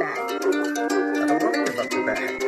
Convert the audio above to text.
back. I love the bucket back.